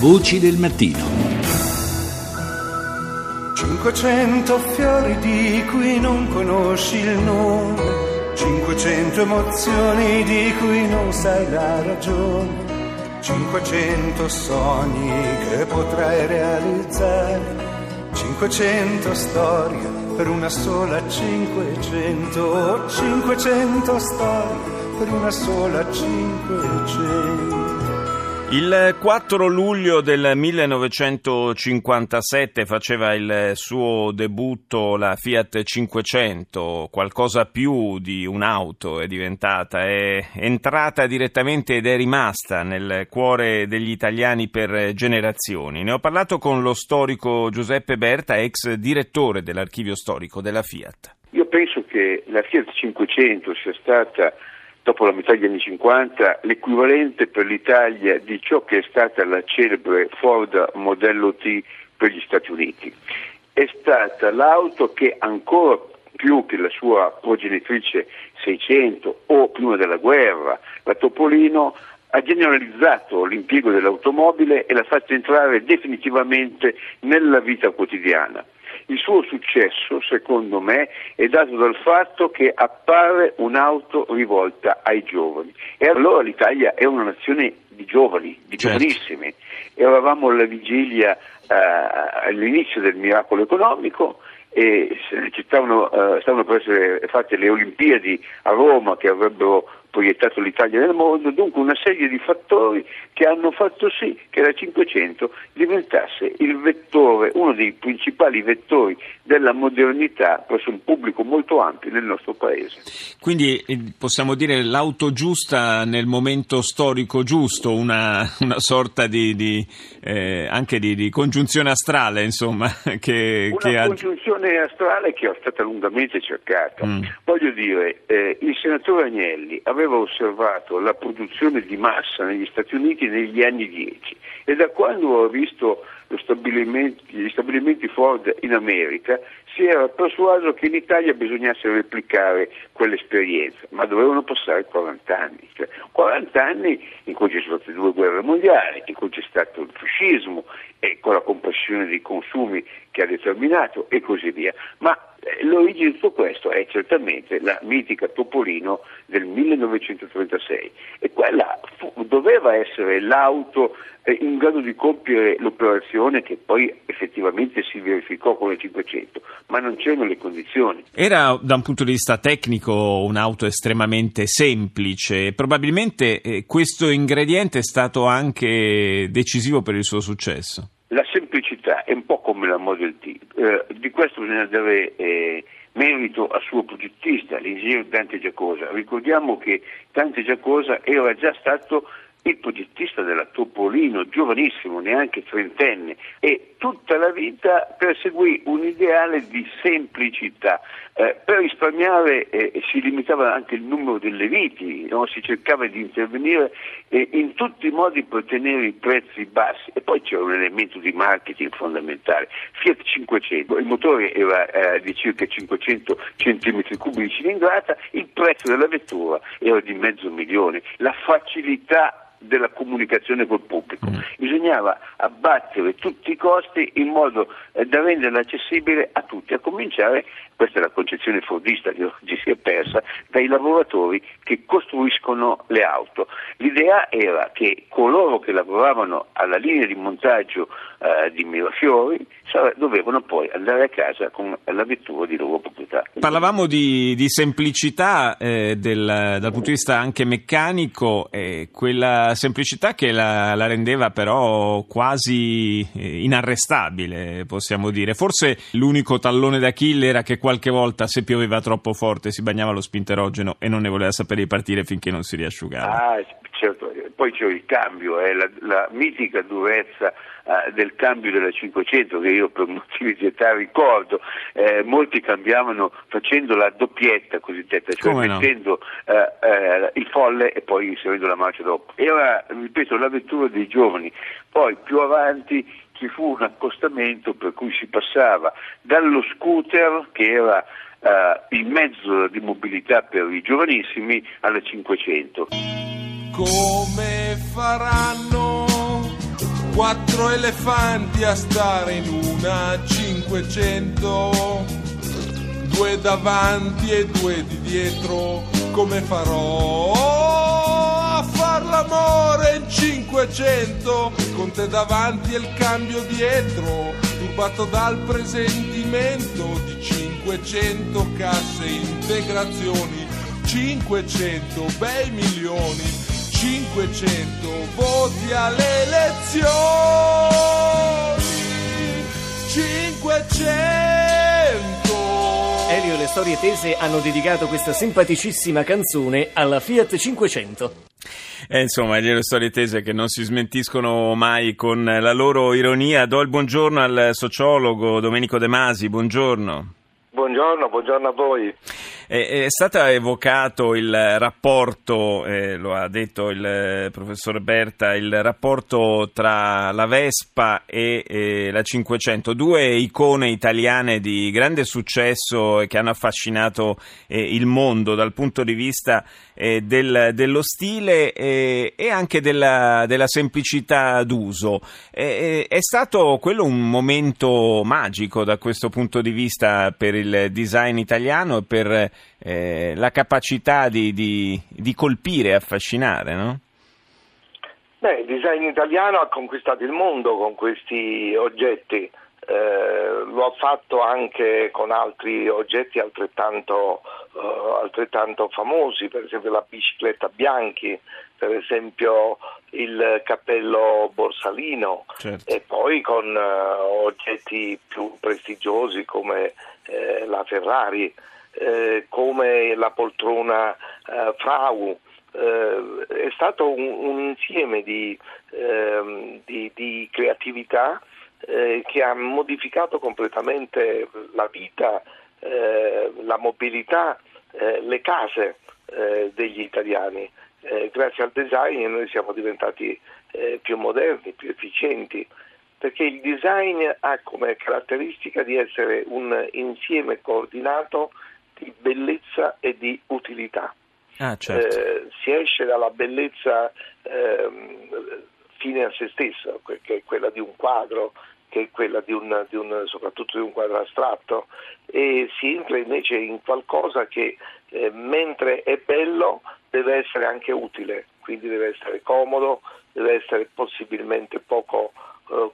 Voci del mattino. 500 fiori di cui non conosci il nome, 500 emozioni di cui non sai la ragione, 500 sogni che potrai realizzare, 500 storie per una sola 500, 500 storie per una sola 500. Il 4 luglio del 1957 faceva il suo debutto la Fiat 500, qualcosa più di un'auto è diventata, è entrata direttamente ed è rimasta nel cuore degli italiani per generazioni. Ne ho parlato con lo storico Giuseppe Berta, ex direttore dell'archivio storico della Fiat. Io penso che la Fiat 500 sia stata dopo la metà degli anni 50, l'equivalente per l'Italia di ciò che è stata la celebre Ford Modello T per gli Stati Uniti. È stata l'auto che ancora più che la sua progenitrice 600 o prima della guerra, la Topolino, ha generalizzato l'impiego dell'automobile e l'ha fatta entrare definitivamente nella vita quotidiana. Il suo successo, secondo me, è dato dal fatto che appare un'auto rivolta ai giovani. E allora l'Italia è una nazione di giovani, di certo. giovanissimi. Eravamo alla vigilia eh, all'inizio del miracolo economico e stavano, eh, stavano per essere fatte le Olimpiadi a Roma che avrebbero proiettato l'Italia nel mondo, dunque una serie di fattori che hanno fatto sì che la 500 diventasse il vettore, uno dei principali vettori della modernità presso un pubblico molto ampio nel nostro paese. Quindi eh, possiamo dire l'auto giusta nel momento storico giusto, una, una sorta di, di eh, anche di, di, congiunzione astrale, insomma. Che, una che congiunzione ha... astrale che è stata lungamente cercata. Mm. Voglio dire, eh, il senatore Agnelli aveva aveva osservato la produzione di massa negli Stati Uniti negli anni 10 e da quando ha visto stabilimenti, gli stabilimenti Ford in America si era persuaso che in Italia bisognasse replicare quell'esperienza, ma dovevano passare 40 anni, cioè 40 anni in cui ci sono state due guerre mondiali, in cui c'è stato il fascismo e con la compressione dei consumi che ha determinato e così via. Ma l'origine di tutto questo è certamente la mitica Topolino del 1936 e quella fu, doveva essere l'auto eh, in grado di compiere l'operazione che poi effettivamente si verificò con le 500, ma non c'erano le condizioni. Era da un punto di vista tecnico un'auto estremamente semplice, probabilmente eh, questo ingrediente è stato anche decisivo per il suo successo. La semplicità come la Model T, eh, di questo bisogna dare eh, merito al suo progettista, l'ingegnere Dante Giacosa. Ricordiamo che Dante Giacosa era già stato il progettista della Topolino, giovanissimo, neanche trentenne, e tutta la vita perseguì un ideale di semplicità. Eh, per risparmiare eh, si limitava anche il numero delle viti, no? si cercava di intervenire eh, in tutti i modi per tenere i prezzi bassi e poi c'era un elemento di marketing fondamentale. Fiat 500, il motore era eh, di circa 500 cm3 di cilindrata, il prezzo della vettura era di mezzo milione, la facilità della comunicazione col pubblico. Mm. Bisognava abbattere tutti i costi in modo eh, da renderla accessibile a tutti, a cominciare, questa è la concezione fordista che oggi si è persa, dai lavoratori che costruiscono le auto. L'idea era che coloro che lavoravano alla linea di montaggio eh, di Mirafiori dovevano poi andare a casa con la vettura di loro proprietà. Parlavamo di, di semplicità eh, del, dal punto di vista anche meccanico, eh, quella semplicità che la, la rendeva però quasi eh, inarrestabile, possiamo dire. Forse l'unico tallone d'Achille era che qualche volta se pioveva troppo forte si bagnava lo spinterogeno e non ne voleva sapere di partire finché non si riasciugava. Ah, certo, poi c'è il cambio, eh, la, la mitica durezza eh, del cambio della 500 che io per motivi di età ricordo, eh, molti cambiavano facendo la doppietta cosiddetta, cioè Come mettendo no? Eh, eh, il folle e poi inserendo la marcia dopo. Era, ripeto, la vettura dei giovani. Poi più avanti ci fu un accostamento per cui si passava dallo scooter che era uh, il mezzo di mobilità per i giovanissimi alla 500. Come faranno quattro elefanti a stare in una 500, due davanti e due di dietro, come farò a far l'amore in 500, con te davanti e il cambio dietro, turbato dal presentimento di 500 casse integrazioni, 500 bei milioni 500 voti alle elezioni 500 Elio e le storie tese hanno dedicato questa simpaticissima canzone alla Fiat 500. Eh, insomma, le storie tese che non si smentiscono mai con la loro ironia. Do il buongiorno al sociologo Domenico De Masi, buongiorno. Buongiorno, buongiorno a voi. È, stato evocato il rapporto, eh, lo ha detto il eh, professor Berta, il rapporto tra la Vespa e eh, la 500, due icone italiane di grande successo e che hanno affascinato eh, il mondo dal punto di vista eh, del, dello stile e anche della, della, semplicità d'uso. è stato quello un momento magico da questo punto di vista per il design italiano e per eh, la capacità di, di, di colpire e affascinare, no? Beh, il design italiano ha conquistato il mondo con questi oggetti, eh, lo ha fatto anche con altri oggetti altrettanto, uh, altrettanto, famosi, per esempio la bicicletta Bianchi, per esempio il cappello Borsalino certo. e poi con uh, oggetti più prestigiosi come eh, la Ferrari eh, come la poltrona eh, Frau. Eh, è stato un, un insieme di, ehm, di, di creatività eh, che ha modificato completamente la vita, la mobilità, le case degli italiani. Grazie al design noi siamo diventati più moderni, più efficienti perché il design ha come caratteristica di essere un insieme coordinato di bellezza e di utilità. Ah, certo. eh, si esce dalla bellezza eh, fine a se stessa, che è quella di un quadro, che è quella di un, di un, soprattutto di un quadro astratto, e si entra invece in qualcosa che eh, mentre è bello deve essere anche utile, quindi deve essere comodo, deve essere possibilmente poco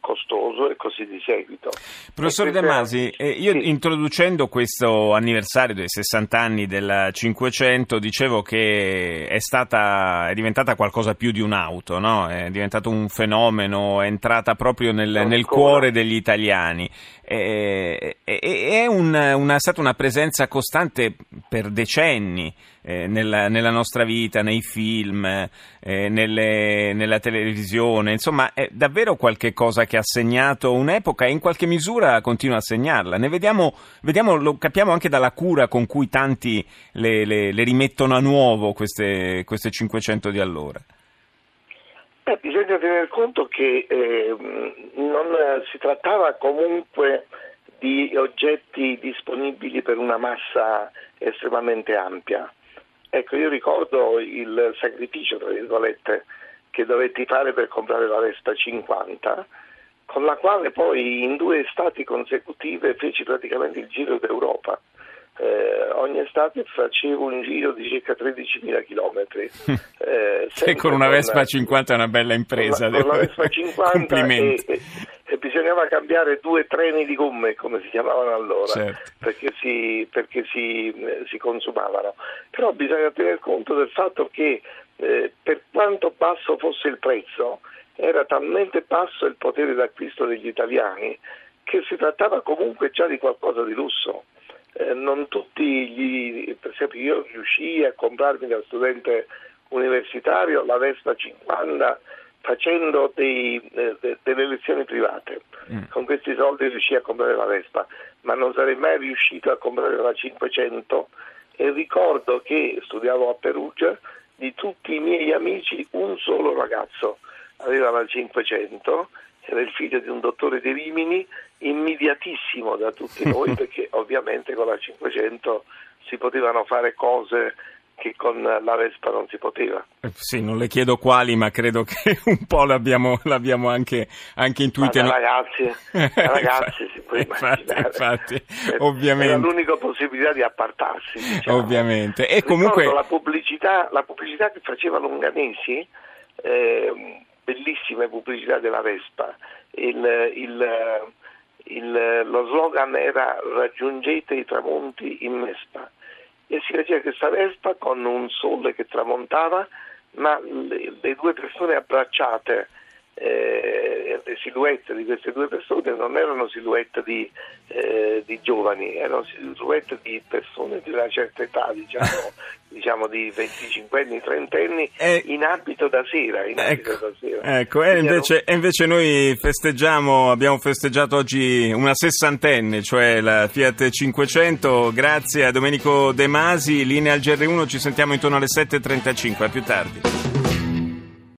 costoso e così di seguito. Professor De Masi, eh, io sì. introducendo questo anniversario dei 60 anni del 500 dicevo che è, stata, è diventata qualcosa più di un'auto, no? è diventato un fenomeno, è entrata proprio nel, nel cuore degli italiani. È, è, è un, una, stata una presenza costante per decenni eh, nella, nella, nostra vita, nei film, eh, nelle, nella televisione, insomma è davvero qualche cosa che ha segnato un'epoca e in qualche misura continua a segnarla. Ne vediamo, vediamo lo capiamo anche dalla cura con cui tanti le, le, le rimettono a nuovo queste, queste 500 di allora. Eh, bisogna tener conto che eh, non si trattava comunque di oggetti disponibili per una massa estremamente ampia. Ecco, io ricordo il sacrificio, tra virgolette, che dovetti fare per comprare la Vespa 50, con la quale poi in due estati consecutive feci praticamente il giro d'Europa eh, ogni estate facevo un giro di circa 13.000 km. Eh, e con una Vespa con, 50 è una bella impresa. Con, con la Vespa 50 e, e, e, bisognava cambiare due treni di gomme, come si chiamavano allora, certo. perché, si, perché si, eh, si, consumavano. Però bisogna tener conto del fatto che eh, per quanto basso fosse il prezzo, era talmente basso il potere d'acquisto degli italiani che si trattava comunque già di qualcosa di lusso eh, non tutti gli, per esempio io riuscii a comprarmi da studente universitario la Vespa 50 facendo dei, eh, delle lezioni private. Mm. Con questi soldi riuscii a comprare la Vespa, ma non sarei mai riuscito a comprare la 500 e ricordo che studiavo a Perugia, di tutti i miei amici un solo ragazzo aveva la 500 era il figlio di un dottore di Rimini, immediatissimo da tutti noi perché ovviamente con la 500 si potevano fare cose che con la Vespa non si poteva. Eh, sì, non le chiedo quali, ma credo che un po' l'abbiamo, l'abbiamo anche, anche intuito. Ma ragazzi, ragazzi si può infatti, immaginare. infatti, Era ovviamente. l'unica possibilità di appartarsi. diciamo. Ovviamente. E Ricordo comunque... la pubblicità, la pubblicità che faceva Longanesi, eh, bellissime pubblicità della Vespa. Il, il, il- lo slogan era raggiungete i tramonti in Vespa e si faceva questa Vespa con un sole che tramontava, ma le, le due persone abbracciate, eh, le silhouette di queste due persone non erano silhouette di, eh, di giovani, erano silhouette di persone di una certa età, diciamo, diciamo di 25 anni, 30 anni, Eh, in abito da sera. In abito Ecco, da sera. ecco, e invece, e invece noi festeggiamo, abbiamo festeggiato oggi una sessantenne, cioè la Fiat 500, grazie a Domenico De Masi, linea al GR1, ci sentiamo intorno alle 7.35, a più tardi.